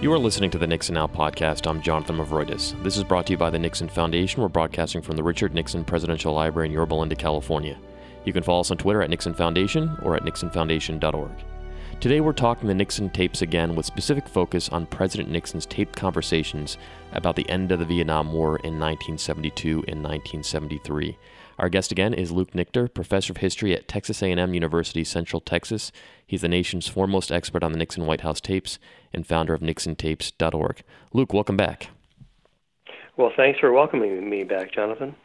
You are listening to the Nixon Now podcast. I'm Jonathan Movroydis. This is brought to you by the Nixon Foundation. We're broadcasting from the Richard Nixon Presidential Library in Yorba Linda, California. You can follow us on Twitter at Nixon Foundation or at nixonfoundation.org. Today we're talking the Nixon tapes again with specific focus on President Nixon's taped conversations about the end of the Vietnam War in 1972 and 1973. Our guest again is Luke Nichter, professor of history at Texas A&M University, Central Texas. He's the nation's foremost expert on the Nixon White House tapes and founder of nixontapes.org. Luke, welcome back. Well, thanks for welcoming me back, Jonathan.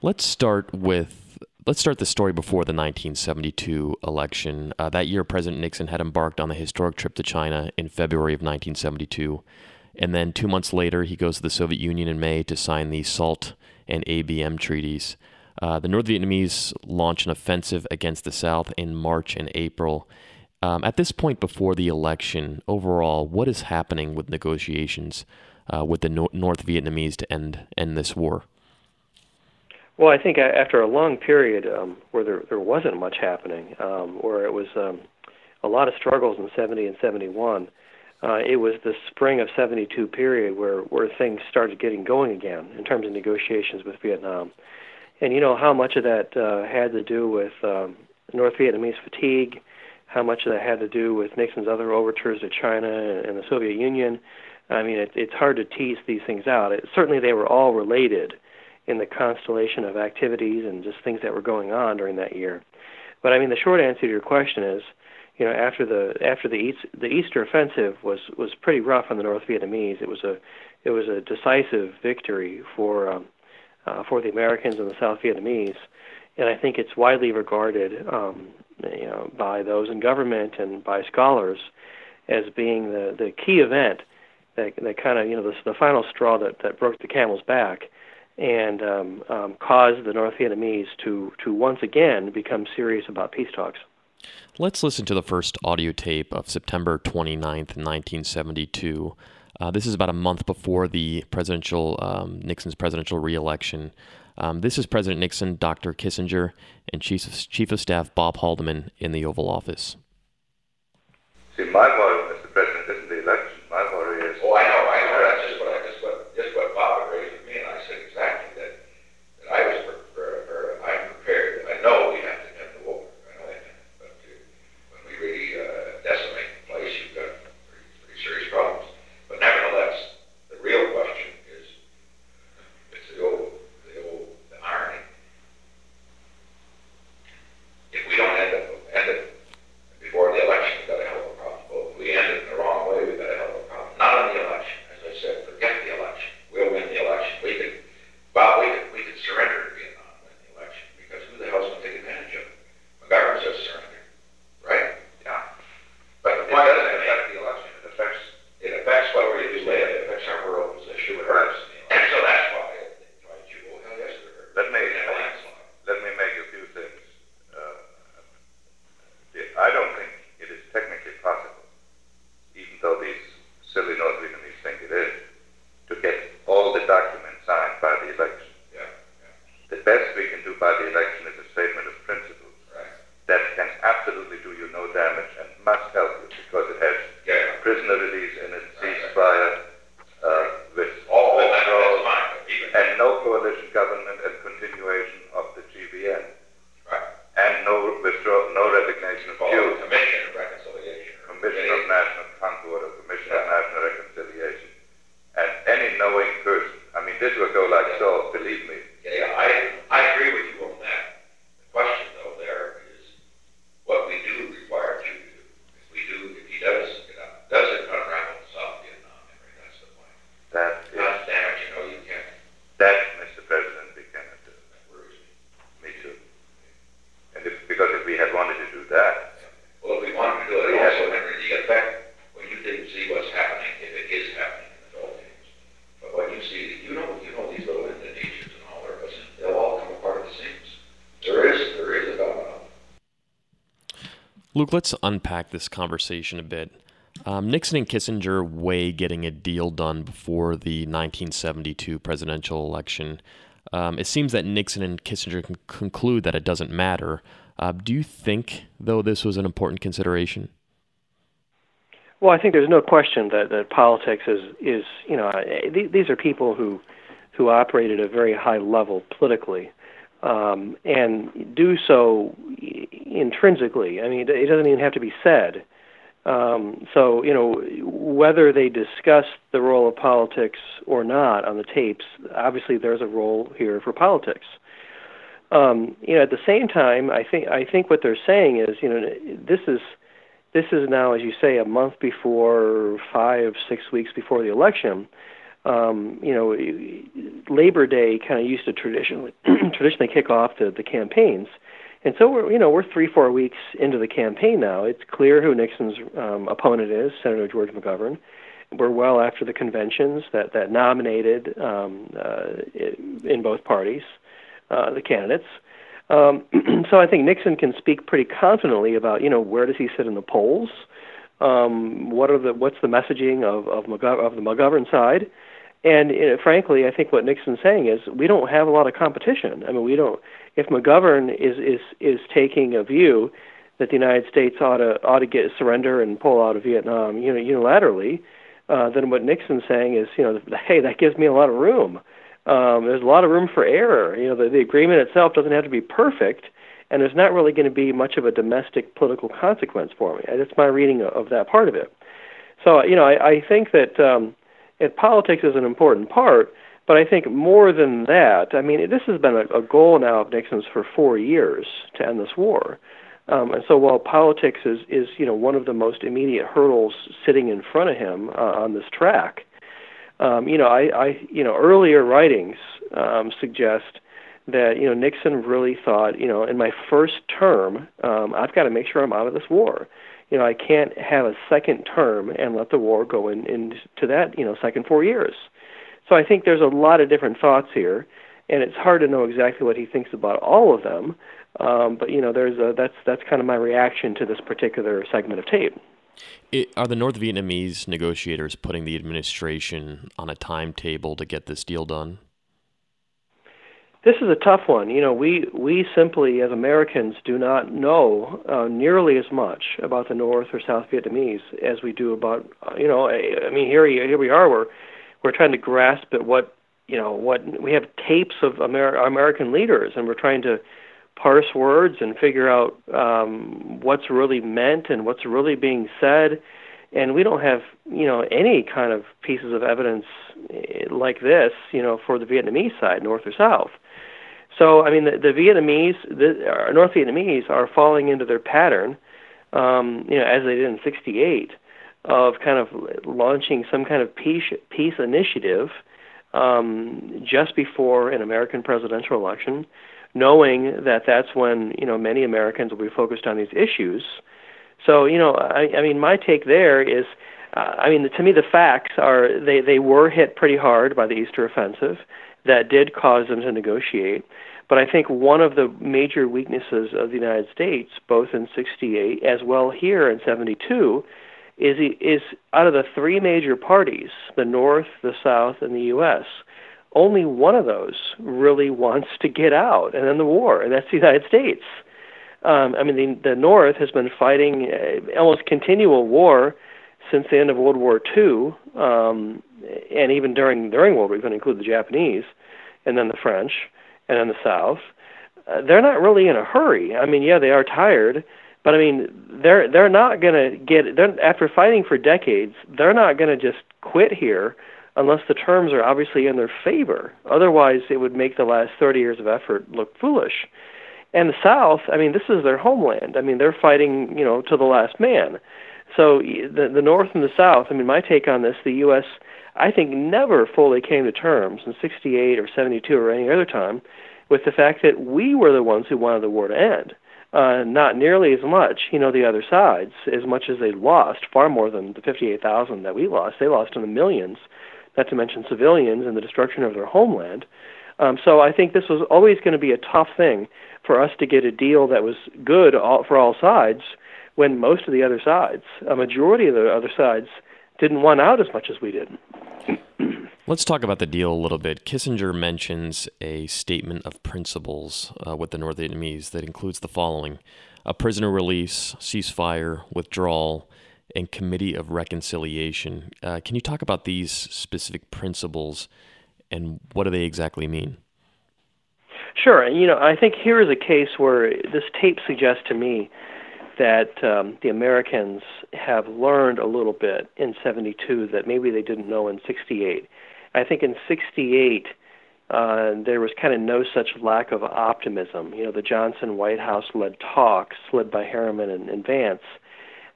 Let's start with let's start the story before the 1972 election. Uh, that year, President Nixon had embarked on the historic trip to China in February of 1972. And then two months later, he goes to the Soviet Union in May to sign the SALT and ABM treaties. Uh, the North Vietnamese launch an offensive against the South in March and April. Um, at this point before the election, overall, what is happening with negotiations uh, with the no- North Vietnamese to end end this war? Well, I think after a long period um, where there there wasn't much happening, um, where it was um, a lot of struggles in 70 and 71, uh, it was the spring of 72 period where where things started getting going again in terms of negotiations with Vietnam. And you know how much of that uh, had to do with um, North Vietnamese fatigue, how much of that had to do with Nixon's other overtures to China and the Soviet Union. I mean, it, it's hard to tease these things out. It, certainly, they were all related in the constellation of activities and just things that were going on during that year. But I mean, the short answer to your question is, you know, after the after the East, the Easter offensive was was pretty rough on the North Vietnamese. It was a it was a decisive victory for um, uh, for the Americans and the South Vietnamese, and I think it's widely regarded, um, you know, by those in government and by scholars as being the the key event that that kind of you know the, the final straw that that broke the camel's back and um, um, caused the North Vietnamese to, to once again become serious about peace talks. Let's listen to the first audio tape of September 29th, 1972. Uh, this is about a month before the presidential um, Nixon's presidential reelection. Um, this is President Nixon, Dr. Kissinger, and Chief of, Chief of Staff Bob Haldeman in the Oval Office. See, my Luke, let's unpack this conversation a bit. Um, Nixon and Kissinger weigh getting a deal done before the 1972 presidential election. Um, it seems that Nixon and Kissinger can conclude that it doesn't matter. Uh, do you think, though, this was an important consideration? Well, I think there's no question that, that politics is is you know these are people who who operate at a very high level politically, um, and do so intrinsically. I mean, it doesn't even have to be said. Um, so you know whether they discuss the role of politics or not on the tapes, obviously there's a role here for politics. Um, you know, at the same time, I think I think what they're saying is, you know, this is this is now, as you say, a month before, five, six weeks before the election. Um, you know, Labor Day kind of used to traditionally traditionally kick off the, the campaigns, and so we're you know we're three four weeks into the campaign now. It's clear who Nixon's um, opponent is, Senator George McGovern. We're well after the conventions that that nominated um, uh, in both parties uh, the candidates. Um, so I think Nixon can speak pretty confidently about, you know, where does he sit in the polls? Um, what are the what's the messaging of of, McGov- of the McGovern side? And frankly, I think what Nixon's saying is we don't have a lot of competition. I mean, we don't. If McGovern is is is taking a view that the United States ought to ought to get surrender and pull out of Vietnam, you know, unilaterally, uh, then what Nixon's saying is, you know, hey, that gives me a lot of room um, there's a lot of room for error. You know, the, the agreement itself doesn't have to be perfect, and there's not really going to be much of a domestic political consequence for me. That's my reading of of that part of it. So, you know, I, I think that um, it, politics is an important part, but I think more than that, I mean, this has been a, a goal now of Nixon's for four years to end this war. Um, and so while politics is, is, you know, one of the most immediate hurdles sitting in front of him uh, on this track, um, you know, I, I, you know, earlier writings um, suggest that you know Nixon really thought, you know, in my first term, um, I've got to make sure I'm out of this war. You know, I can't have a second term and let the war go in into that, you know, second four years. So I think there's a lot of different thoughts here, and it's hard to know exactly what he thinks about all of them. Um, but you know, there's a that's that's kind of my reaction to this particular segment of tape. It, are the North Vietnamese negotiators putting the administration on a timetable to get this deal done? This is a tough one. You know, we we simply as Americans do not know uh, nearly as much about the North or South Vietnamese as we do about uh, you know. I, I mean, here here we are. We're we're trying to grasp at what you know what we have tapes of Amer- American leaders, and we're trying to parse words and figure out um, what's really meant and what's really being said. And we don't have, you know, any kind of pieces of evidence eh, like this, you know, for the Vietnamese side, North or South. So, I mean, the, the Vietnamese, the uh, North Vietnamese, are falling into their pattern, um, you know, as they did in '68, of kind of launching some kind of peace peace initiative um, just before an American presidential election knowing that that's when you know many Americans will be focused on these issues. So you know, I, I mean, my take there is, uh, I mean, to me, the facts are they they were hit pretty hard by the Easter offensive. That did cause them to negotiate. But I think one of the major weaknesses of the United States, both in '68 as well here in '72, is is out of the three major parties, the North, the South, and the U.S only one of those really wants to get out and end the war, and that's the United States. Um, I mean, the, the North has been fighting uh, almost continual war since the end of World War II, um, and even during during World War, even include the Japanese, and then the French, and then the South. Uh, they're not really in a hurry. I mean, yeah, they are tired, but I mean, they're they're not going to get. They're, after fighting for decades, they're not going to just quit here unless the terms are obviously in their favor. Otherwise, it would make the last 30 years of effort look foolish. And the South, I mean, this is their homeland. I mean, they're fighting, you know, to the last man. So the the North and the South. I mean, my take on this, the U.S. I think never fully came to terms in '68 or '72 or any other time with the fact that we were the ones who wanted the war to end. Uh, not nearly as much, you know, the other sides, as much as they lost, far more than the 58,000 that we lost. They lost in the millions not to mention civilians and the destruction of their homeland. Um, so I think this was always going to be a tough thing for us to get a deal that was good all, for all sides when most of the other sides, a majority of the other sides, didn't want out as much as we did. Let's talk about the deal a little bit. Kissinger mentions a statement of principles uh, with the North Vietnamese that includes the following a prisoner release, ceasefire, withdrawal, and Committee of Reconciliation. Uh, can you talk about these specific principles and what do they exactly mean? Sure. You know, I think here is a case where this tape suggests to me that um, the Americans have learned a little bit in 72 that maybe they didn't know in 68. I think in 68, uh, there was kind of no such lack of optimism. You know, the Johnson White House led talks, led by Harriman and, and Vance,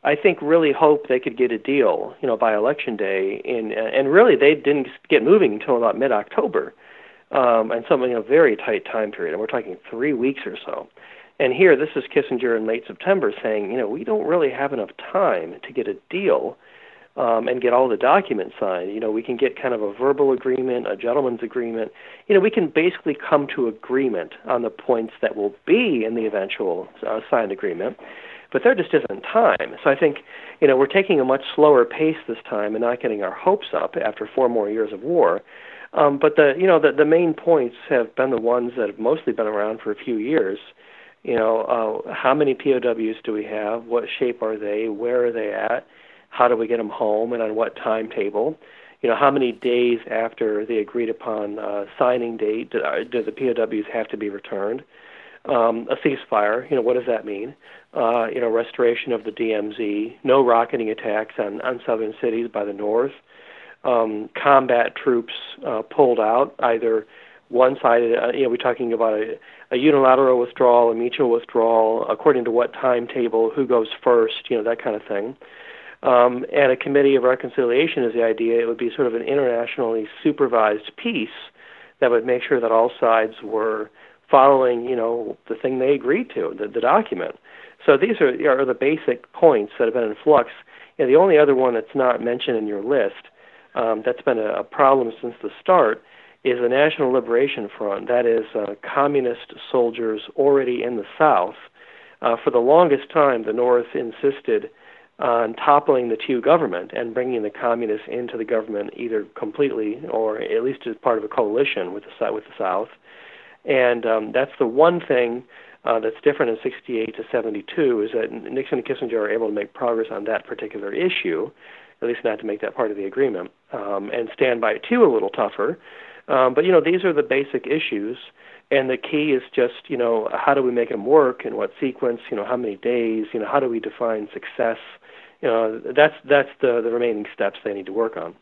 I think really hoped they could get a deal, you know, by election day, and and really they didn't get moving until about mid-October, um, and something a very tight time period, and we're talking three weeks or so. And here, this is Kissinger in late September saying, you know, we don't really have enough time to get a deal um, and get all the documents signed. You know, we can get kind of a verbal agreement, a gentleman's agreement. You know, we can basically come to agreement on the points that will be in the eventual uh, signed agreement but there just isn't time. So I think, you know, we're taking a much slower pace this time and not getting our hopes up after four more years of war. Um, but the, you know, the the main points have been the ones that have mostly been around for a few years. You know, uh, how many POWs do we have? What shape are they? Where are they at? How do we get them home? And on what timetable? You know, how many days after the agreed upon uh, signing date do, uh, do the POWs have to be returned? Um, a ceasefire, you know, what does that mean? uh, you know, restoration of the DMZ, no rocketing attacks on, on southern cities by the North, um, combat troops uh, pulled out, either one-sided, uh, you know, we're talking about a, a unilateral withdrawal, a mutual withdrawal, according to what timetable, who goes first, you know, that kind of thing. Um, and a committee of reconciliation is the idea. It would be sort of an internationally supervised peace that would make sure that all sides were following, you know, the thing they agreed to, the, the document. So these are, are the basic points that have been in flux. And the only other one that's not mentioned in your list um, that's been a, a problem since the start is the National Liberation Front. That is uh, communist soldiers already in the South. Uh, for the longest time, the North insisted on toppling the Thieu government and bringing the communists into the government either completely or at least as part of a coalition with the with the South. And um, that's the one thing uh, that's different in 68 to 72 is that Nixon and Kissinger are able to make progress on that particular issue, at least not to make that part of the agreement, um, and stand by it too a little tougher. Um, but you know, these are the basic issues, and the key is just you know how do we make them work in what sequence, you know, how many days, you know, how do we define success? You know, that's that's the the remaining steps they need to work on.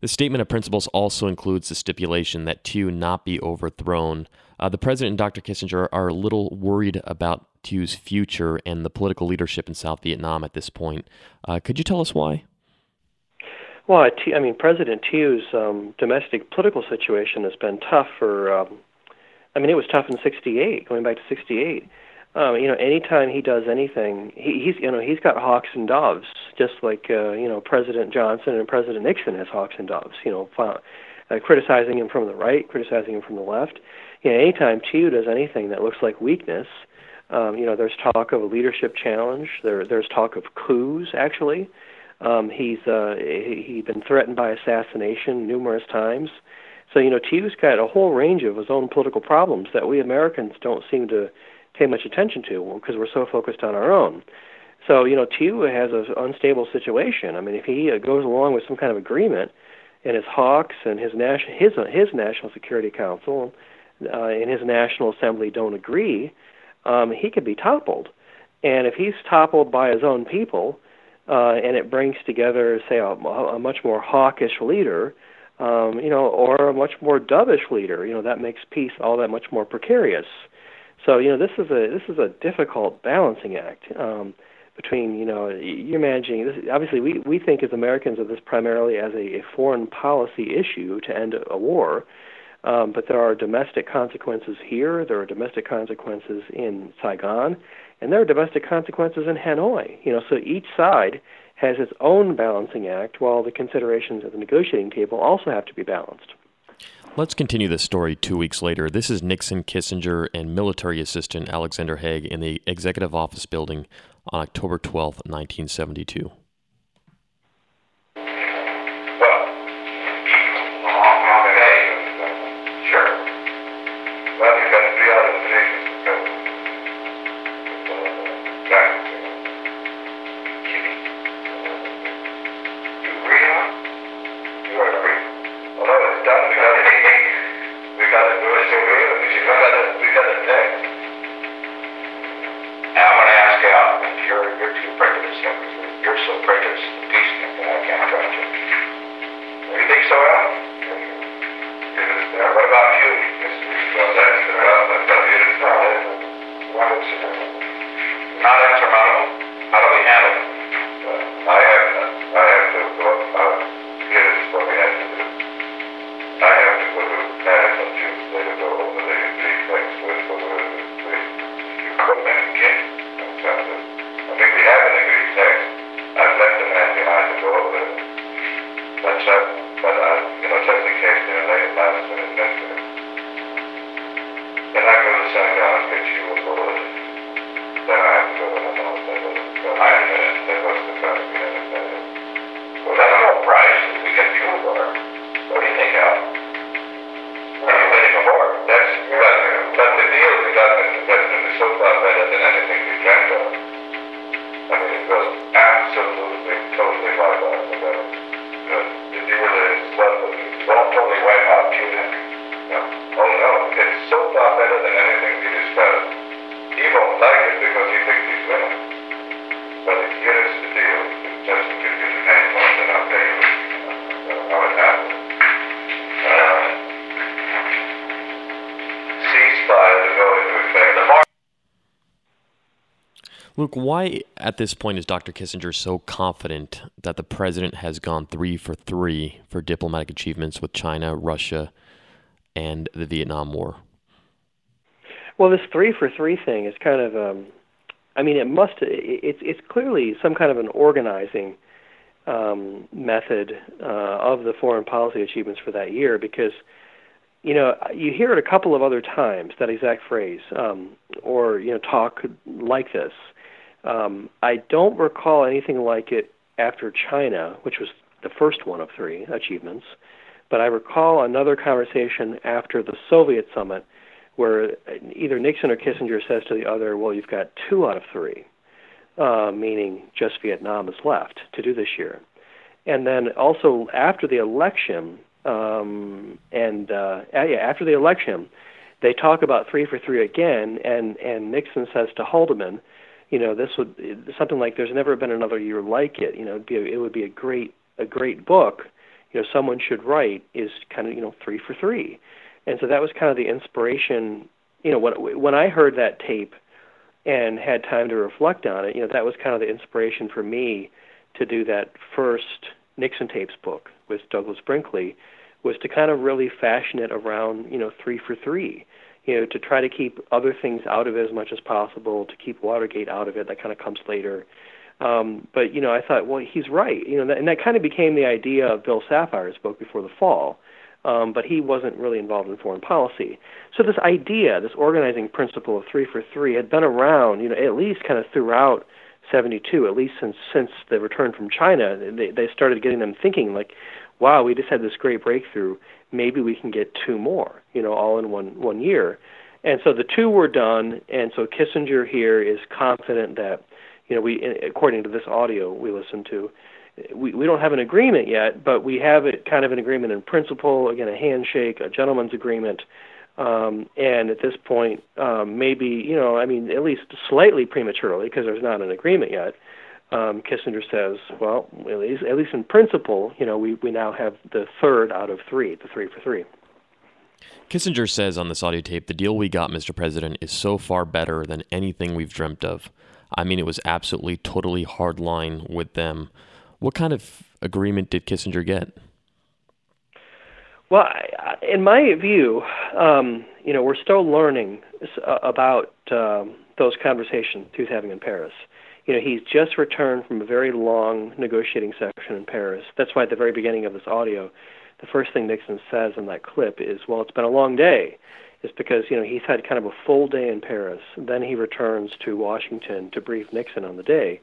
The statement of principles also includes the stipulation that Thieu not be overthrown. Uh, the president and Dr. Kissinger are a little worried about Thieu's future and the political leadership in South Vietnam at this point. Uh, could you tell us why? Well, I mean, President Thieu's um, domestic political situation has been tough for. Um, I mean, it was tough in '68, going back to '68 um, you know, anytime he does anything, he, he's you know he's got hawks and doves, just like uh, you know President Johnson and President Nixon has hawks and doves. You know, uh, criticizing him from the right, criticizing him from the left. You know, anytime Thieu does anything that looks like weakness, um, you know, there's talk of a leadership challenge. There, there's talk of coups. Actually, um, he's uh, he, he's been threatened by assassination numerous times. So you know, Thieu's got a whole range of his own political problems that we Americans don't seem to pay much attention to because we're so focused on our own. So you know, Thieu has an unstable situation. I mean, if he goes along with some kind of agreement, and his hawks and his national his his National Security Council uh, and his National Assembly don't agree, um, he could be toppled. And if he's toppled by his own people, uh, and it brings together, say, a, a much more hawkish leader, um, you know, or a much more dovish leader, you know, that makes peace all that much more precarious. So you know this is a this is a difficult balancing act um, between you know you're managing this. Obviously, we we think as Americans of this primarily as a, a foreign policy issue to end a war, um, but there are domestic consequences here. There are domestic consequences in Saigon, and there are domestic consequences in Hanoi. You know, so each side has its own balancing act, while the considerations at the negotiating table also have to be balanced. Let's continue the story two weeks later. This is Nixon, Kissinger, and military assistant Alexander Haig in the Executive Office building on October 12, 1972. Luke, why at this point is Dr. Kissinger so confident that the president has gone three for three for diplomatic achievements with China, Russia, and the Vietnam War? Well, this three for three thing is kind of, um, I mean, it must, it's it's clearly some kind of an organizing um, method uh, of the foreign policy achievements for that year because you know, you hear it a couple of other times that exact phrase, um, or you know, talk like this. Um, I don't recall anything like it after China, which was the first one of three achievements, but I recall another conversation after the Soviet summit where either Nixon or Kissinger says to the other, "Well, you've got two out of three, uh, meaning just Vietnam is left to do this year." And then also after the election, um, and uh, yeah, after the election, they talk about three for three again, and and Nixon says to Haldeman, you know, this would something like there's never been another year like it. You know, it'd be a, it would be a great a great book. You know, someone should write is kind of you know three for three, and so that was kind of the inspiration. You know, when when I heard that tape and had time to reflect on it, you know, that was kind of the inspiration for me to do that first Nixon tapes book with Douglas Brinkley, was to kind of really fashion it around you know three for three you know, to try to keep other things out of it as much as possible, to keep Watergate out of it. That kind of comes later. Um, but you know, I thought, well, he's right. You know, that, and that kind of became the idea of Bill Safire's book before the fall. Um, but he wasn't really involved in foreign policy. So this idea, this organizing principle of three for three, had been around, you know, at least kind of throughout '72, at least since since the return from China. They they started getting them thinking like, wow, we just had this great breakthrough maybe we can get two more, you know, all in one one year. And so the two were done, and so Kissinger here is confident that, you know, we according to this audio we listened to, we we don't have an agreement yet, but we have it kind of an agreement in principle, again a handshake, a gentleman's agreement. Um, and at this point, um, maybe you know, I mean, at least slightly prematurely, because there's not an agreement yet um, Kissinger says, well, at least, at least in principle, you know, we, we now have the third out of three, the three for three. Kissinger says on this audio tape, the deal we got, Mr. President, is so far better than anything we've dreamt of. I mean, it was absolutely, totally hard line with them. What kind of agreement did Kissinger get? Well, in my view, um, you know, we're still learning about um, those conversations he was having in Paris you know, he's just returned from a very long negotiating session in Paris. That's why at the very beginning of this audio, the first thing Nixon says in that clip is, "Well, it's been a long day." It's because you know he's had kind of a full day in Paris. Then he returns to Washington to brief Nixon on the day.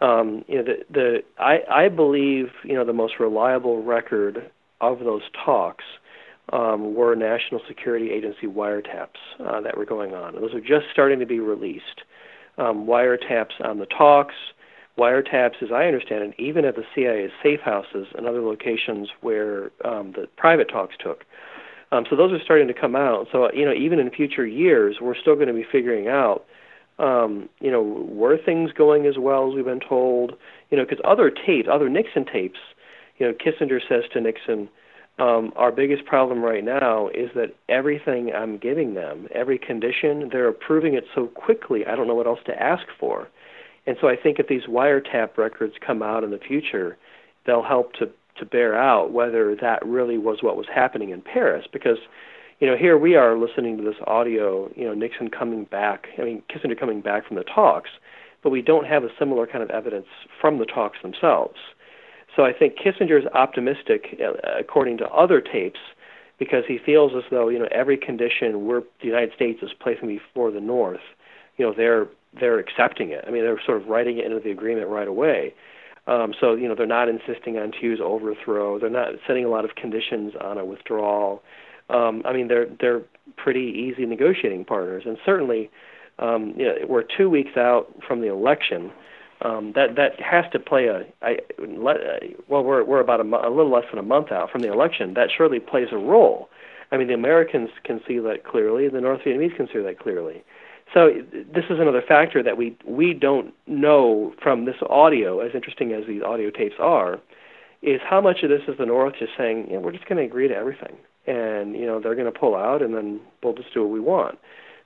Um, you know, the the I I believe you know the most reliable record of those talks um, were National Security Agency wiretaps uh, that were going on. Those are just starting to be released um, wiretaps on the talks, wiretaps, as I understand it, even at the CIA's safe houses and other locations where um, the private talks took. Um, so those are starting to come out. So you know, even in future years, we're still going to be figuring out, um, you know, were things going as well as we've been told? You know, because other tapes, other Nixon tapes, you know, Kissinger says to Nixon, um, our biggest problem right now is that everything I'm giving them, every condition, they're approving it so quickly, I don't know what else to ask for. And so I think if these wiretap records come out in the future, they'll help to, to bear out whether that really was what was happening in Paris. Because, you know, here we are listening to this audio, you know, Nixon coming back, I mean, Kissinger coming back from the talks, but we don't have a similar kind of evidence from the talks themselves. So I think Kissinger is optimistic, uh, according to other tapes, because he feels as though you know every condition we're the United States is placing before the North, you know they're they're accepting it. I mean they're sort of writing it into the agreement right away. Um, so you know they're not insisting on Thieus' overthrow. They're not setting a lot of conditions on a withdrawal. Um, I mean they're they're pretty easy negotiating partners, and certainly um, you know, we're two weeks out from the election um, that that has to play a I, well we're we're about a, a little less than a month out from the election. That surely plays a role. I mean the Americans can see that clearly. The North Vietnamese can see that clearly. So this is another factor that we we don't know from this audio as interesting as these audio tapes are is how much of this is the North just saying yeah, we're just going to agree to everything and you know they're going to pull out and then we'll just do what we want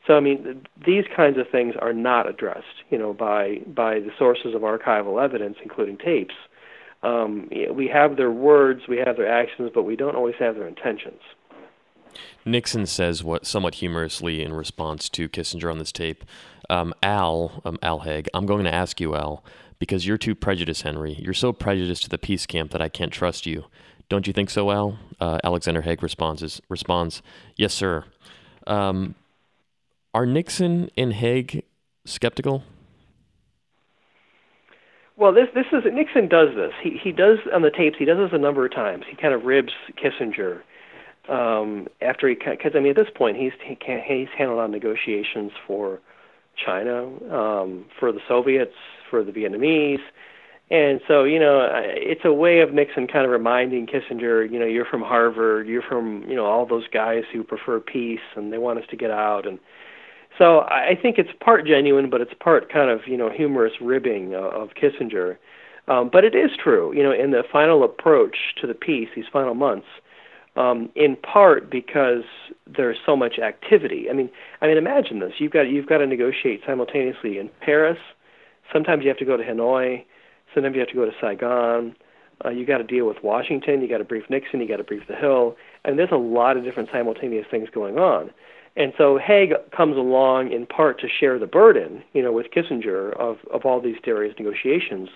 so I mean, these kinds of things are not addressed, you know, by by the sources of archival evidence, including tapes. Um, we have their words, we have their actions, but we don't always have their intentions. Nixon says what somewhat humorously in response to Kissinger on this tape. Um, Al, um, Al Haig, I'm going to ask you, Al, because you're too prejudiced, Henry. You're so prejudiced to the peace camp that I can't trust you. Don't you think so, Al? Uh, Alexander Haig responds, responds, Yes, sir. Um, are Nixon and Haig skeptical? Well, this this is Nixon does this. He he does on the tapes. He does this a number of times. He kind of ribs Kissinger um, after he because I mean at this point he's he can, he's handled on negotiations for China, um, for the Soviets, for the Vietnamese, and so you know it's a way of Nixon kind of reminding Kissinger, you know, you're from Harvard, you're from you know all those guys who prefer peace and they want us to get out and so I think it's part genuine, but it's part kind of you know humorous ribbing of Kissinger. Um, but it is true, you know, in the final approach to the peace, these final months, um, in part because there's so much activity. I mean, I mean, imagine this: you've got you've got to negotiate simultaneously in Paris. Sometimes you have to go to Hanoi. Sometimes you have to go to Saigon. Uh, you got to deal with Washington. You got to brief Nixon. You got to brief the Hill. And there's a lot of different simultaneous things going on. And so Haig comes along in part to share the burden, you know, with Kissinger of, of all these various negotiations,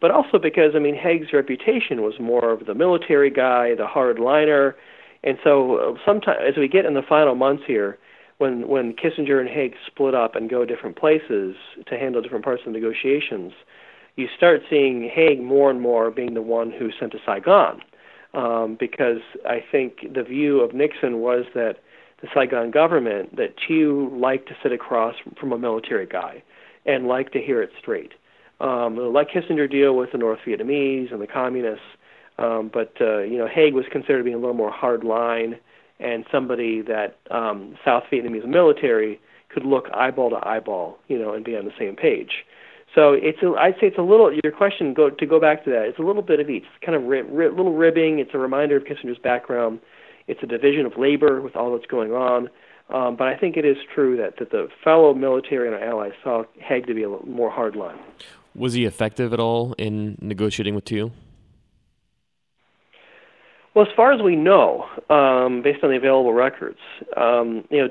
but also because, I mean, Haig's reputation was more of the military guy, the hardliner. And so uh, sometimes, as we get in the final months here, when, when Kissinger and Haig split up and go different places to handle different parts of the negotiations, you start seeing Haig more and more being the one who sent to Saigon. Um, because I think the view of Nixon was that the Saigon government that Thieu liked to sit across from a military guy and liked to hear it straight. Um, let Kissinger deal with the North Vietnamese and the communists, um, but uh, you know Haig was considered to be a little more hard line and somebody that um, South Vietnamese military could look eyeball to eyeball, you know, and be on the same page. So it's a, I'd say it's a little your question go to go back to that. It's a little bit of each. It's kind of ri- little ribbing. It's a reminder of Kissinger's background it's a division of labor with all that's going on. Um, but I think it is true that, that the fellow military and our allies saw Haig to be a little more hardline. Was he effective at all in negotiating with Thieu? Well, as far as we know, um, based on the available records, um, you know,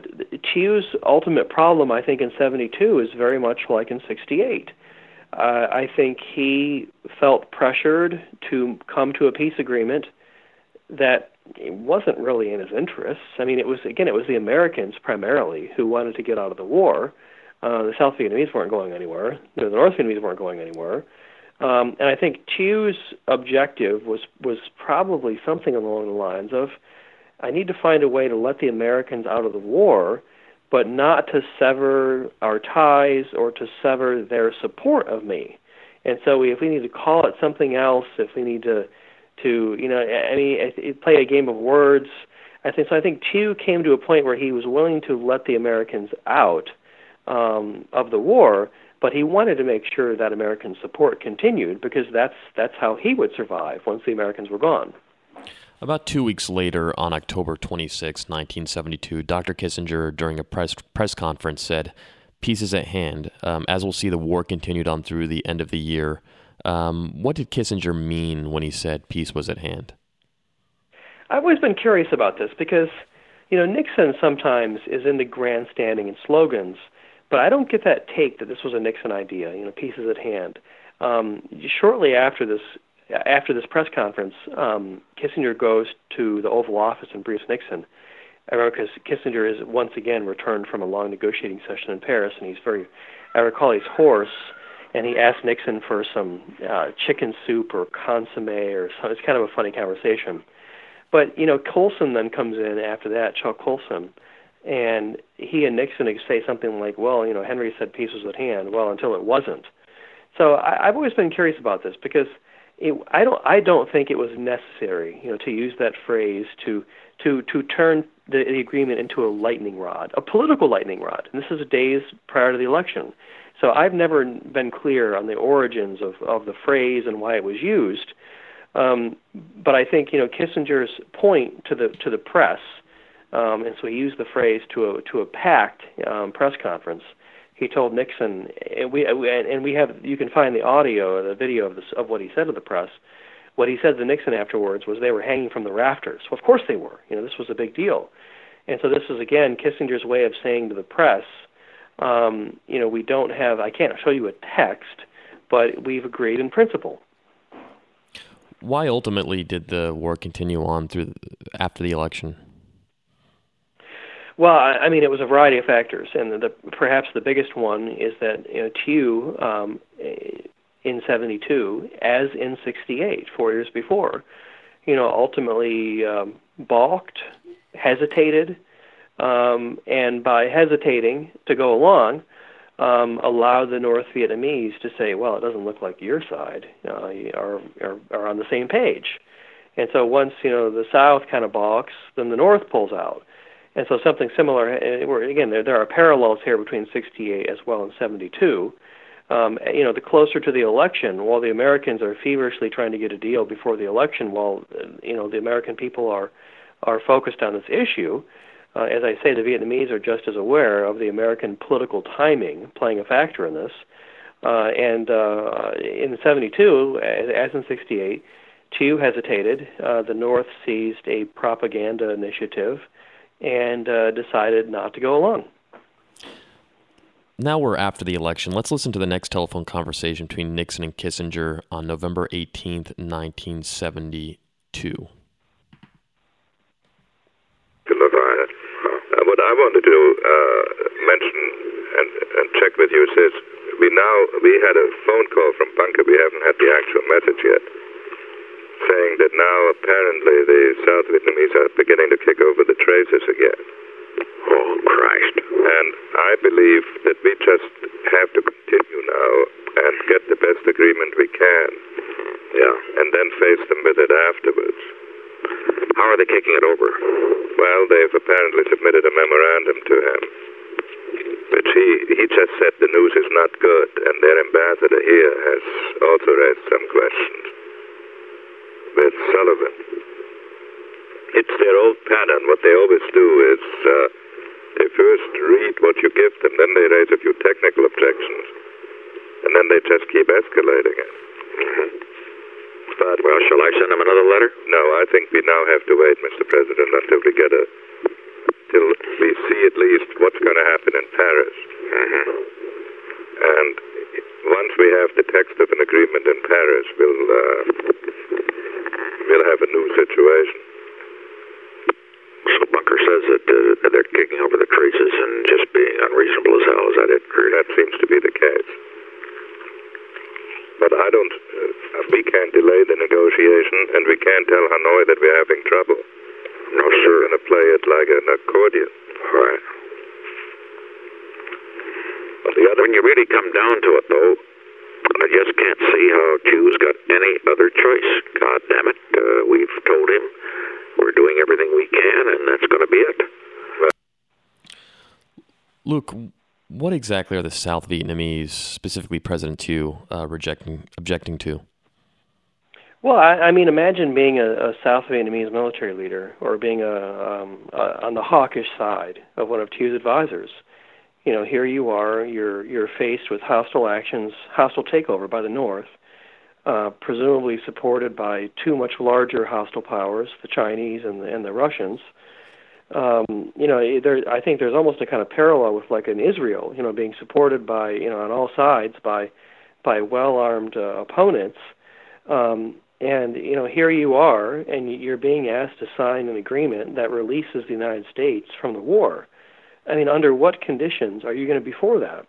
Thieu's ultimate problem, I think, in '72 is very much like in '68. Uh, I think he felt pressured to come to a peace agreement that it wasn't really in his interests. I mean, it was again, it was the Americans primarily who wanted to get out of the war. Uh, the South Vietnamese weren't going anywhere. The North Vietnamese weren't going anywhere. Um, and I think Thieu's objective was was probably something along the lines of, I need to find a way to let the Americans out of the war, but not to sever our ties or to sever their support of me. And so, we, if we need to call it something else, if we need to to you know any play a game of words. I think so. I think Thieu came to a point where he was willing to let the Americans out um, of the war, but he wanted to make sure that American support continued because that's that's how he would survive once the Americans were gone. About two weeks later, on October 26, 1972, Dr. Kissinger, during a press press conference, said, "Peace is at hand. Um, as we'll see, the war continued on through the end of the year." Um, what did Kissinger mean when he said peace was at hand? I've always been curious about this because, you know, Nixon sometimes is into grandstanding and slogans, but I don't get that take that this was a Nixon idea. You know, peace is at hand. Um, shortly after this after this press conference, um, Kissinger goes to the Oval Office and briefs Nixon. I remember because Kissinger is once again returned from a long negotiating session in Paris, and he's very, I recall he's hoarse, and he asked Nixon for some uh, chicken soup or consomme or something. It's kind of a funny conversation. But you know, Colson then comes in after that, Chuck Colson, and he and Nixon say something like, "Well, you know, Henry said peace was at hand. Well, until it wasn't." So I, I've always been curious about this because it, I don't I don't think it was necessary, you know, to use that phrase to to to turn the, the agreement into a lightning rod, a political lightning rod. And this is days prior to the election. So I've never been clear on the origins of, of the phrase and why it was used. Um, but I think you know Kissinger's point to the to the press, um, and so he used the phrase to a to a packed um, press conference he told Nixon, and we and we have you can find the audio or the video of this of what he said to the press. What he said to Nixon afterwards was they were hanging from the rafters. Well, of course they were. You know, this was a big deal, and so this is again Kissinger's way of saying to the press, um, you know, we don't have. I can't show you a text, but we've agreed in principle. Why ultimately did the war continue on through after the election? Well, I mean, it was a variety of factors, and the, perhaps the biggest one is that you know, Thieu um, in '72, as in '68, four years before, you know, ultimately um, balked, hesitated, um, and by hesitating to go along, um, allowed the North Vietnamese to say, "Well, it doesn't look like your side uh, are, are are on the same page." And so once you know the South kind of balks, then the North pulls out and so something similar, where again, there, there are parallels here between 68 as well and 72. Um, you know, the closer to the election, while the Americans are feverishly trying to get a deal before the election, while you know the American people are are focused on this issue, uh, as I say, the Vietnamese are just as aware of the American political timing playing a factor in this. Uh, and uh, in 72, as in 68, Thieu hesitated. Uh, the North seized a propaganda initiative and uh, decided not to go along. Now we're after the election. Let's listen to the next telephone conversation between Nixon and Kissinger on November 18th, 1972. Uh, what I wanted to uh, mention and, and check with you is we now we had a phone call from Bunker. We haven't had the actual message yet saying that now apparently the South Vietnamese are beginning to kick over the traces again. Oh, Christ. And I believe that we just have to continue now and get the best agreement we can. Yeah. And then face them with it afterwards. How are they kicking it over? Well, they've apparently submitted a memorandum to him. But he, he just said the news is not good, and their ambassador here has also raised some questions with Sullivan. It's their old pattern. What they always do is uh, they first read what you give them, then they raise a few technical objections, and then they just keep escalating it. Mm-hmm. But, well, shall I send them another letter? No, I think we now have to wait, Mr. President, until we get a. till we see at least what's going to happen in Paris. Mm-hmm. And once we have the text of an agreement in Paris, we'll. Uh, we'll have a new situation. So Bunker says that uh, they're kicking over the traces and just being unreasonable as hell. Is that it? That seems to be the case. But I don't. Uh, we can't delay the negotiation, and we can't tell Hanoi that we're having trouble. No, sir. We're going to play it like an accordion. Right. But the other, when you really come down to it, though, I just can't see how Thieu's got any other choice. God damn it. Uh, we've told him we're doing everything we can, and that's going to be it. Luke, what exactly are the South Vietnamese, specifically President Thieu, uh, rejecting, objecting to? Well, I, I mean, imagine being a, a South Vietnamese military leader, or being a, um, a on the hawkish side of one of Thieu's advisors you know, here you are, you're you're faced with hostile actions, hostile takeover by the North, uh, presumably supported by two much larger hostile powers, the Chinese and the, and the Russians. Um, you know, there, I think there's almost a kind of parallel with like in Israel, you know, being supported by, you know, on all sides by by well-armed uh, opponents. Um, And you know, here you are, and you're being asked to sign an agreement that releases the United States from the war. I mean, under what conditions are you going to be for that?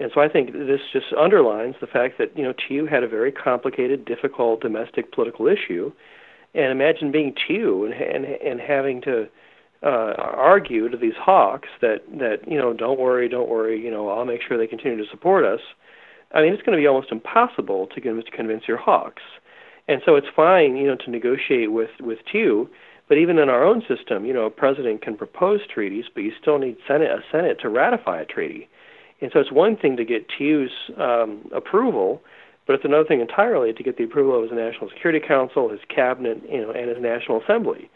And so I think this just underlines the fact that you know Thieu had a very complicated, difficult domestic political issue, and imagine being Thieu and and, and having to uh, argue to these hawks that that you know don't worry, don't worry, you know I'll make sure they continue to support us. I mean, it's going to be almost impossible to convince, convince your hawks. And so it's fine, you know, to negotiate with with Thieu, but even in our own system, you know, a president can propose treaties, but you still need Senate a Senate to ratify a treaty. And so it's one thing to get Thieu's um, approval, but it's another thing entirely to get the approval of his National Security Council, his cabinet, you know, and his National Assembly.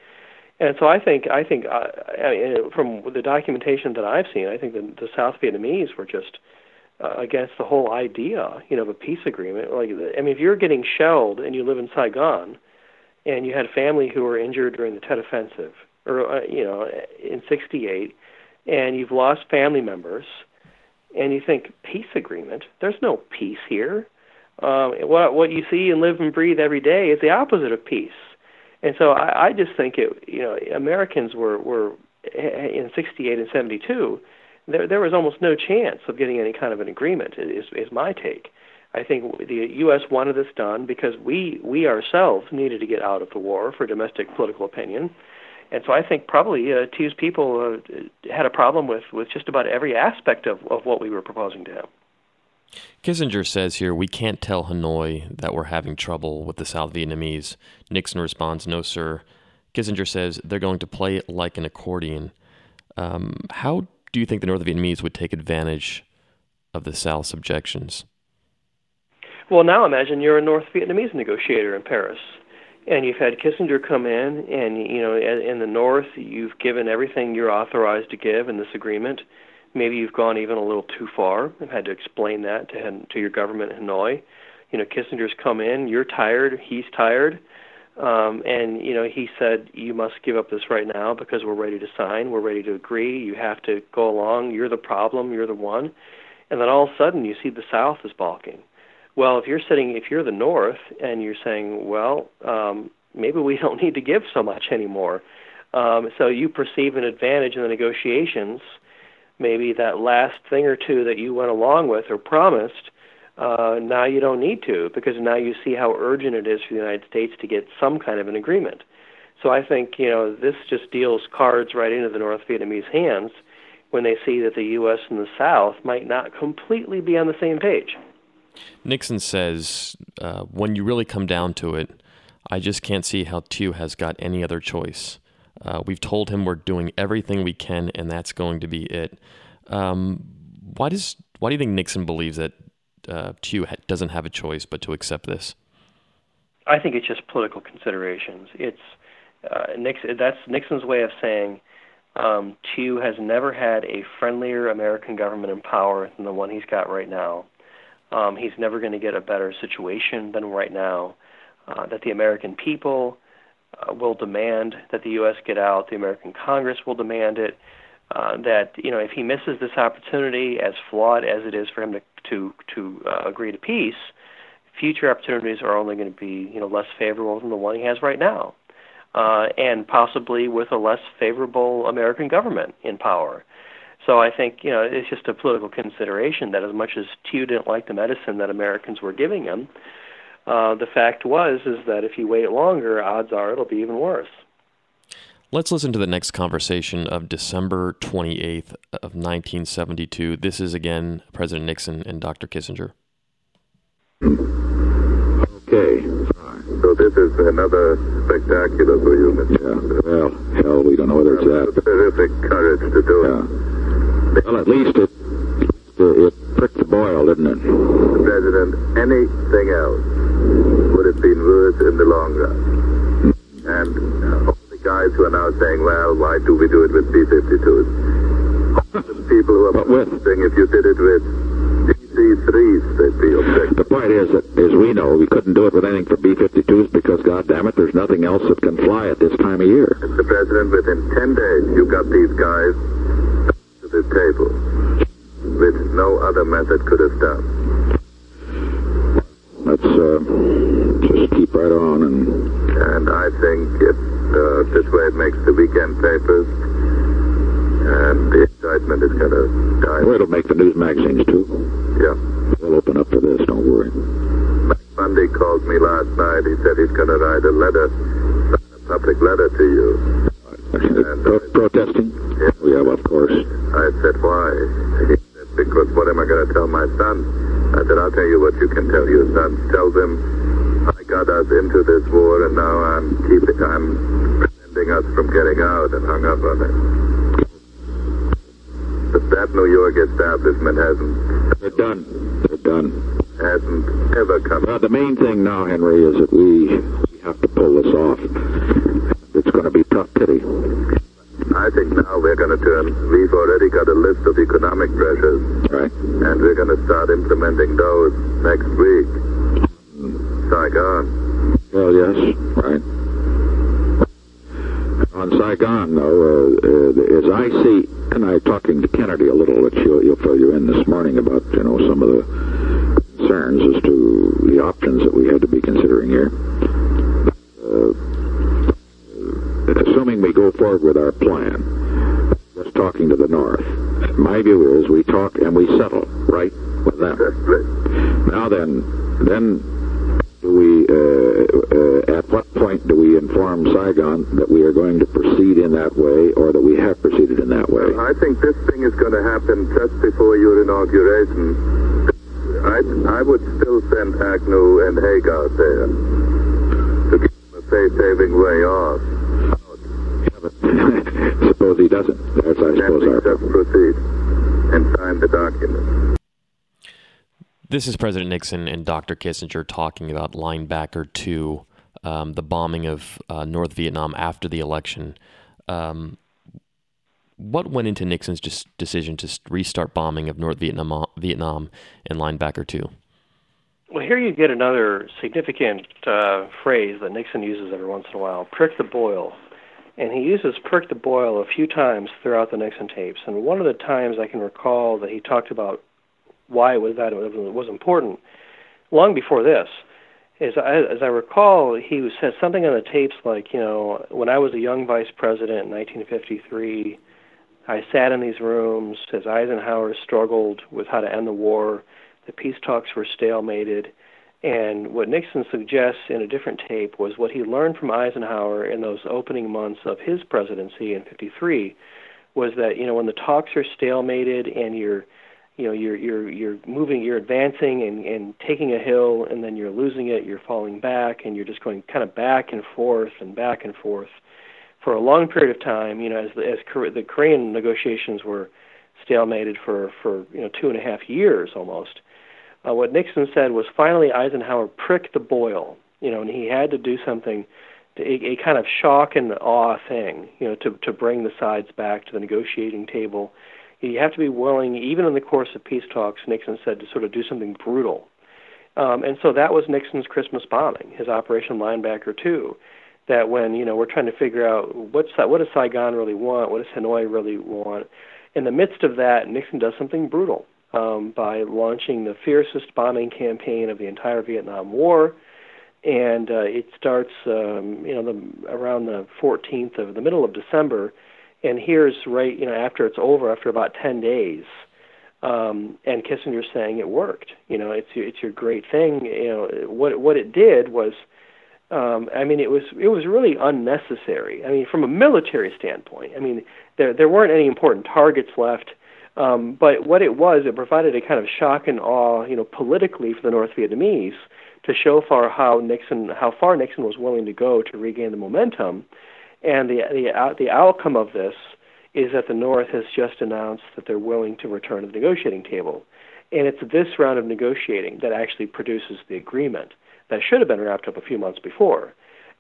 And so I think I think uh, I mean, from the documentation that I've seen, I think the, the South Vietnamese were just uh, against the whole idea, you know, of a peace agreement. Like, I mean, if you're getting shelled and you live in Saigon, and you had family who were injured during the Tet Offensive, or uh, you know, in '68, and you've lost family members, and you think peace agreement? There's no peace here. Um, what what you see and live and breathe every day is the opposite of peace. And so I, I just think it. You know, Americans were were in '68 and '72 there there was almost no chance of getting any kind of an agreement. Is is my take. I think the U.S. wanted this done because we we ourselves needed to get out of the war for domestic political opinion, and so I think probably uh, Thieu's people uh, had a problem with with just about every aspect of of what we were proposing to him. Kissinger says here, we can't tell Hanoi that we're having trouble with the South Vietnamese. Nixon responds, no, sir. Kissinger says they're going to play it like an accordion. Um, how do you think the North Vietnamese would take advantage of the South's objections? Well, now imagine you're a North Vietnamese negotiator in Paris, and you've had Kissinger come in, and you know, in the North, you've given everything you're authorized to give in this agreement. Maybe you've gone even a little too far and had to explain that to to your government in Hanoi. You know, Kissinger's come in, you're tired, he's tired um, and you know, he said, "You must give up this right now because we're ready to sign. We're ready to agree. You have to go along. You're the problem. You're the one." And then all of a sudden, you see the South is balking. Well, if you're sitting, if you're the North, and you're saying, "Well, um, maybe we don't need to give so much anymore," um, so you perceive an advantage in the negotiations. Maybe that last thing or two that you went along with or promised uh, now you don't need to because now you see how urgent it is for the United States to get some kind of an agreement. So I think you know this just deals cards right into the North Vietnamese hands when they see that the U.S. and the South might not completely be on the same page. Nixon says, uh, when you really come down to it, I just can't see how Thieu has got any other choice. Uh, we've told him we're doing everything we can, and that's going to be it. Um, why does why do you think Nixon believes that uh, Thieu doesn't have a choice but to accept this? I think it's just political considerations. It's uh, Nixon. That's Nixon's way of saying um, has never had a friendlier American government in power than the one he's got right now. Um, he's never going to get a better situation than right now. Uh, that the American people uh, will demand that the U.S. get out. The American Congress will demand it. Uh, that you know, if he misses this opportunity, as flawed as it is for him to to to uh, agree to peace, future opportunities are only going to be you know less favorable than the one he has right now, uh, and possibly with a less favorable American government in power. So I think you know it's just a political consideration that as much as Thieu didn't like the medicine that Americans were giving him, uh, the fact was is that if you wait longer, odds are it'll be even worse. Let's listen to the next conversation of December 28th of 1972. This is again President Nixon and Dr. Kissinger. Okay. So this is another spectacular for you, Mr. Yeah. Well, hell, we don't know whether it's that. Terrific courage to do yeah. it. Well, at least it, it pricked the boil, didn't it? President, anything else would have been worse in the long run. And uh, all the guys who are now saying, well, why do we do it with B-52s? people who are saying if you did it with DC-3s, they'd be objecting. The point is that, as we know, we couldn't do it with anything for B-52s because, God damn it, there's nothing else that can fly at this time of year. Mr. President, within 10 days, you got these guys to the table, which no other method could have done. Let's uh, just keep right on and I think it uh, this way it makes the weekend papers, and the excitement is going to die. Well, it'll make the news magazines too. Yeah. We'll open up for this. Don't worry. Mac Bundy called me last night. He said he's going to write a letter, sign a public letter to you. Pro- protesting? Yeah. Oh, yeah, well, of course. I said, why? He said, because what am I going to tell my son? I said, I'll tell you what you can tell your sons. Tell them I got us into this war, and now I'm keeping, I'm preventing from out, and hung up on it. But that New York establishment hasn't They're done. They're done. hasn't ever come. Well, the main thing now, Henry, is that we, we have to pull this off. It's going to be tough pity. I think now we're going to turn. We've already got a list of economic pressures, Right. and we're going to start implementing those next week. Saigon. Well, yes, right. On Saigon, though, uh, uh, as I see, and I talking to Kennedy a little, which he'll, he'll fill you in this morning about, you know, some of the concerns as to the options that we had to be considering here. Uh, assuming we go forward with our plan, just talking to the North, my view is we talk and we settle, Now then, then do we, uh, uh, at what point do we inform Saigon that we are going to proceed in that way or that we have proceeded in that way? I think this thing is going to happen just before your inauguration. I, I would still send Agnew and Haig out there to give them a face-saving way off. suppose he doesn't. That's, I suppose, our just proceed and sign the document. This is President Nixon and Dr. Kissinger talking about linebacker two, um, the bombing of uh, North Vietnam after the election. Um, what went into Nixon's decision to restart bombing of North Vietnam, Vietnam and linebacker two? Well, here you get another significant uh, phrase that Nixon uses every once in a while prick the boil. And he uses prick the boil a few times throughout the Nixon tapes. And one of the times I can recall that he talked about why was that it was important, long before this, is I, as I recall, he said something on the tapes like, you know, when I was a young vice president in 1953, I sat in these rooms as Eisenhower struggled with how to end the war. The peace talks were stalemated. And what Nixon suggests in a different tape was what he learned from Eisenhower in those opening months of his presidency in 53 was that, you know, when the talks are stalemated and you're you know you're you're you're moving you're advancing and and taking a hill and then you're losing it you're falling back and you're just going kind of back and forth and back and forth for a long period of time you know as the as the Korean negotiations were stalemated for for you know two and a half years almost uh, what Nixon said was finally Eisenhower pricked the boil you know and he had to do something to, a, a kind of shock and awe thing you know to to bring the sides back to the negotiating table you have to be willing, even in the course of peace talks, Nixon said, to sort of do something brutal. Um, and so that was Nixon's Christmas bombing, his Operation Linebacker 2. That when you know we're trying to figure out what's what does Saigon really want, what does Hanoi really want, in the midst of that, Nixon does something brutal um, by launching the fiercest bombing campaign of the entire Vietnam War, and uh, it starts um, you know the, around the 14th of the middle of December and here's right you know after it's over after about 10 days um and Kissinger's saying it worked you know it's it's your great thing you know what what it did was um I mean it was it was really unnecessary. I mean from a military standpoint I mean there there weren't any important targets left um but what it was it provided a kind of shock and awe you know politically for the North Vietnamese to show far how Nixon how far Nixon was willing to go to regain the momentum and the the out the outcome of this is that the North has just announced that they're willing to return to the negotiating table. And it's this round of negotiating that actually produces the agreement that should have been wrapped up a few months before.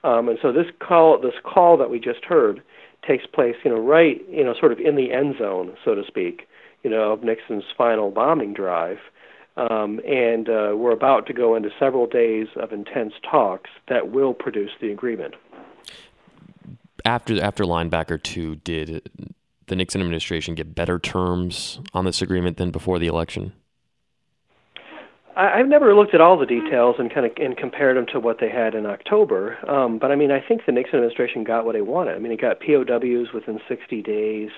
Um, and so this call this call that we just heard takes place, you know, right, you know, sort of in the end zone, so to speak, you know, of Nixon's final bombing drive. Um, and uh, we're about to go into several days of intense talks that will produce the agreement after after linebacker two, did the Nixon administration get better terms on this agreement than before the election? I, have never looked at all the details and kind of and compared them to what they had in October. Um, but I mean, I think the Nixon administration got what they wanted. I mean, it got POWs within 60 days.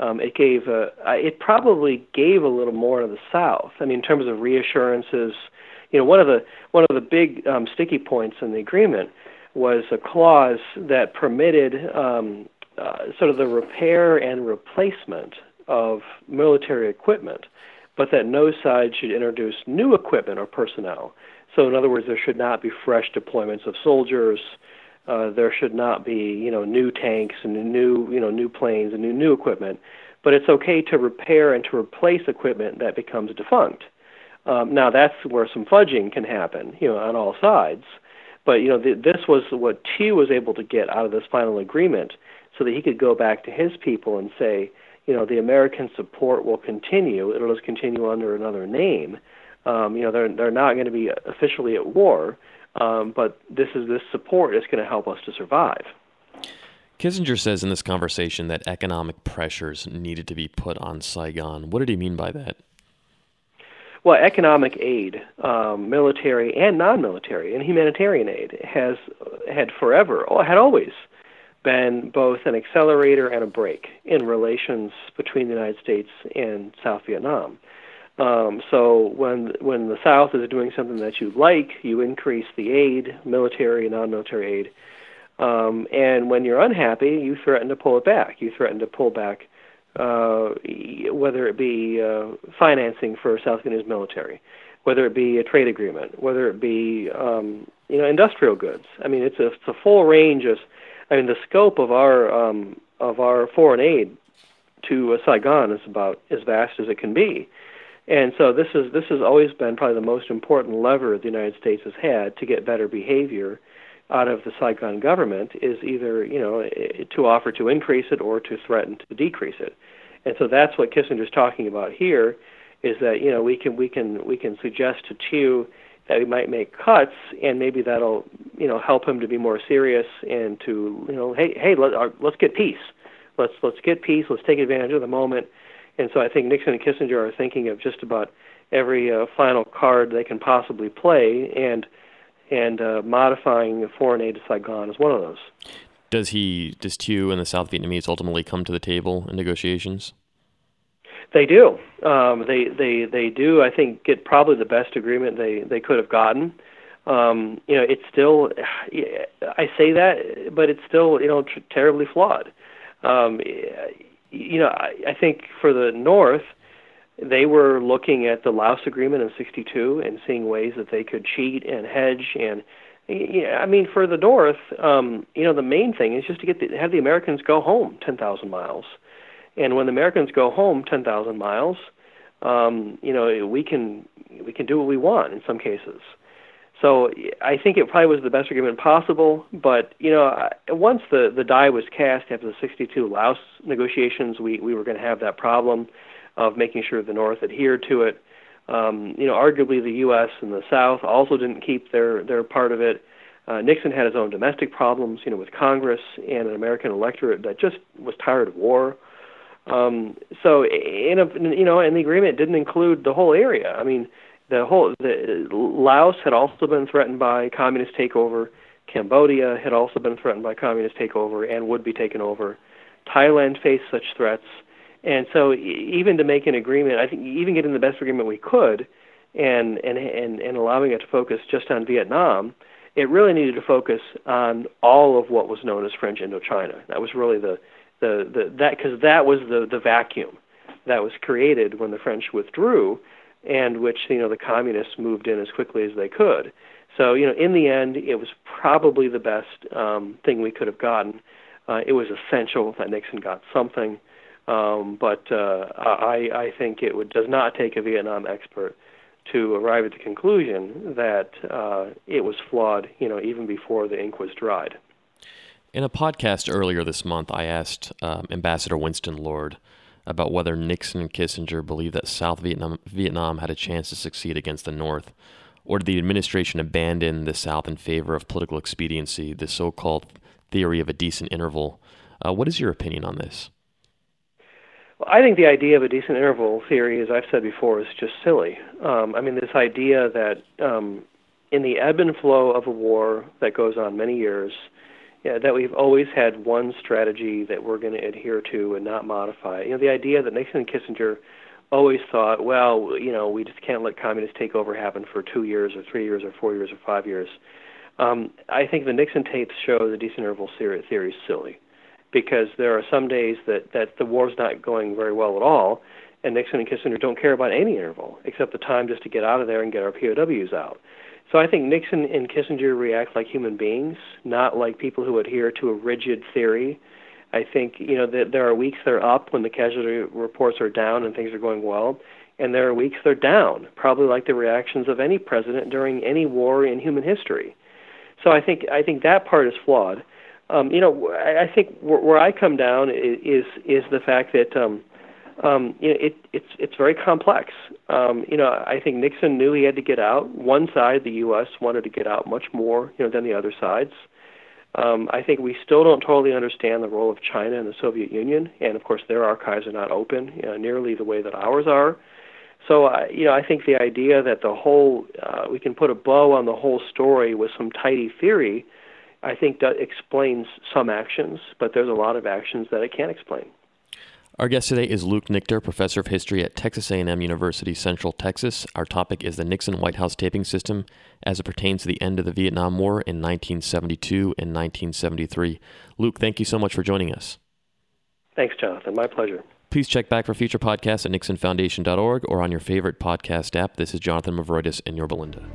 Um, it gave a, it probably gave a little more to the South. I mean, in terms of reassurances, you know, one of the one of the big um, sticky points in the agreement was a clause that permitted um, uh, sort of the repair and replacement of military equipment but that no side should introduce new equipment or personnel. So, in other words, there should not be fresh deployments of soldiers. Uh, there should not be, you know, new tanks and new, you know, new planes and new new equipment. But it's okay to repair and to replace equipment that becomes defunct. Um, now, that's where some fudging can happen, you know, on all sides. But you know, this was what Thieu was able to get out of this final agreement, so that he could go back to his people and say, you know, the American support will continue. It'll just continue under another name. Um, you know, they're they're not going to be officially at war, um, but this is this support is going to help us to survive. Kissinger says in this conversation that economic pressures needed to be put on Saigon. What did he mean by that? Well, economic aid, um, military and non-military, and humanitarian aid has had forever, had always been both an accelerator and a brake in relations between the United States and South Vietnam. Um, so when when the South is doing something that you like, you increase the aid, military and non-military aid. Um, and when you're unhappy, you threaten to pull it back. You threaten to pull back, whether it be uh, financing for South Vietnamese military, whether it be a trade agreement, whether it be um, you know industrial goods. I mean, it's a, it's a full range of I mean, the scope of our um, of our foreign aid to uh, Saigon is about as vast as it can be, and so this is this has always been probably the most important lever the United States has had to get better behavior out of the Saigon government is either you know to offer to increase it or to threaten to decrease it, and so that's what Kissinger's talking about here, is that you know we can we can we can suggest to Thieu that we might make cuts, and maybe that'll you know help him to be more serious and to you know hey hey let, uh, let's get peace, let's let's get peace, let's take advantage of the moment, and so I think Nixon and Kissinger are thinking of just about every uh, final card they can possibly play, and and uh, modifying the foreign aid to Saigon is one of those. Does he does Thieu and the South Vietnamese ultimately come to the table in negotiations? They do. Um, they they they do. I think get probably the best agreement they they could have gotten. Um, you know, it's still. I say that, but it's still you know tr- terribly flawed. Um, you know, I, I think for the North, they were looking at the Laos agreement in '62 and seeing ways that they could cheat and hedge and. Yeah, I mean, for the North, um, you know, the main thing is just to get the, have the Americans go home 10,000 miles. And when the Americans go home 10,000 miles, um, you know, we can we can do what we want in some cases. So I think it probably was the best agreement possible. But you know, once the the die was cast after the '62 Laos negotiations, we we were going to have that problem of making sure the North adhered to it. Um, you know, arguably the U.S. and the South also didn't keep their their part of it. Uh, Nixon had his own domestic problems, you know, with Congress and an American electorate that just was tired of war. Um, so, in a, you know, and the agreement didn't include the whole area. I mean, the whole the, Laos had also been threatened by communist takeover. Cambodia had also been threatened by communist takeover and would be taken over. Thailand faced such threats, and so even to make an agreement, I think even getting the best agreement we could, and and and, and allowing it to focus just on Vietnam, it really needed to focus on all of what was known as French Indochina. That was really the the, the that because that was the the vacuum that was created when the French withdrew, and which you know the communists moved in as quickly as they could. So you know, in the end, it was probably the best um, thing we could have gotten. Uh, it was essential that Nixon got something, um, but uh, I, I think it would, does not take a Vietnam expert to arrive at the conclusion that uh, it was flawed. You know, even before the ink was dried. In a podcast earlier this month, I asked um, Ambassador Winston Lord about whether Nixon and Kissinger believed that South Vietnam, Vietnam had a chance to succeed against the North, or did the administration abandon the South in favor of political expediency, the so called theory of a decent interval? Uh, what is your opinion on this? I think the idea of a decent interval theory, as I've said before, is just silly. Um, I mean, this idea that um, in the ebb and flow of a war that goes on many years, yeah, that we've always had one strategy that we're going to adhere to and not modify. You know, the idea that Nixon and Kissinger always thought, well, you know, we just can't let communist takeover happen for two years or three years or four years or five years. Um, I think the Nixon tapes show the decent interval theory is silly because there are some days that, that the war's not going very well at all, and Nixon and Kissinger don't care about any interval except the time just to get out of there and get our POWs out. So I think Nixon and Kissinger react like human beings, not like people who adhere to a rigid theory. I think you know that there are weeks they're up when the casualty reports are down and things are going well, and there are weeks they're down, probably like the reactions of any president during any war in human history. So I think I think that part is flawed. Um, you know, I, I think where, where I come down is is the fact that um, um, you know, it, it's it's very complex. Um, you know, I think Nixon knew he had to get out. One side, the U.S., wanted to get out much more, you know, than the other sides. Um, I think we still don't totally understand the role of China and the Soviet Union, and of course, their archives are not open you know, nearly the way that ours are. So, uh, you know, I think the idea that the whole uh, we can put a bow on the whole story with some tidy theory, I think that explains some actions, but there's a lot of actions that it can't explain. Our guest today is Luke Nichter, professor of history at Texas A&M University, Central Texas. Our topic is the Nixon White House taping system as it pertains to the end of the Vietnam War in 1972 and 1973. Luke, thank you so much for joining us. Thanks, Jonathan. My pleasure. Please check back for future podcasts at nixonfoundation.org or on your favorite podcast app. This is Jonathan Movroydis in Yorba Linda.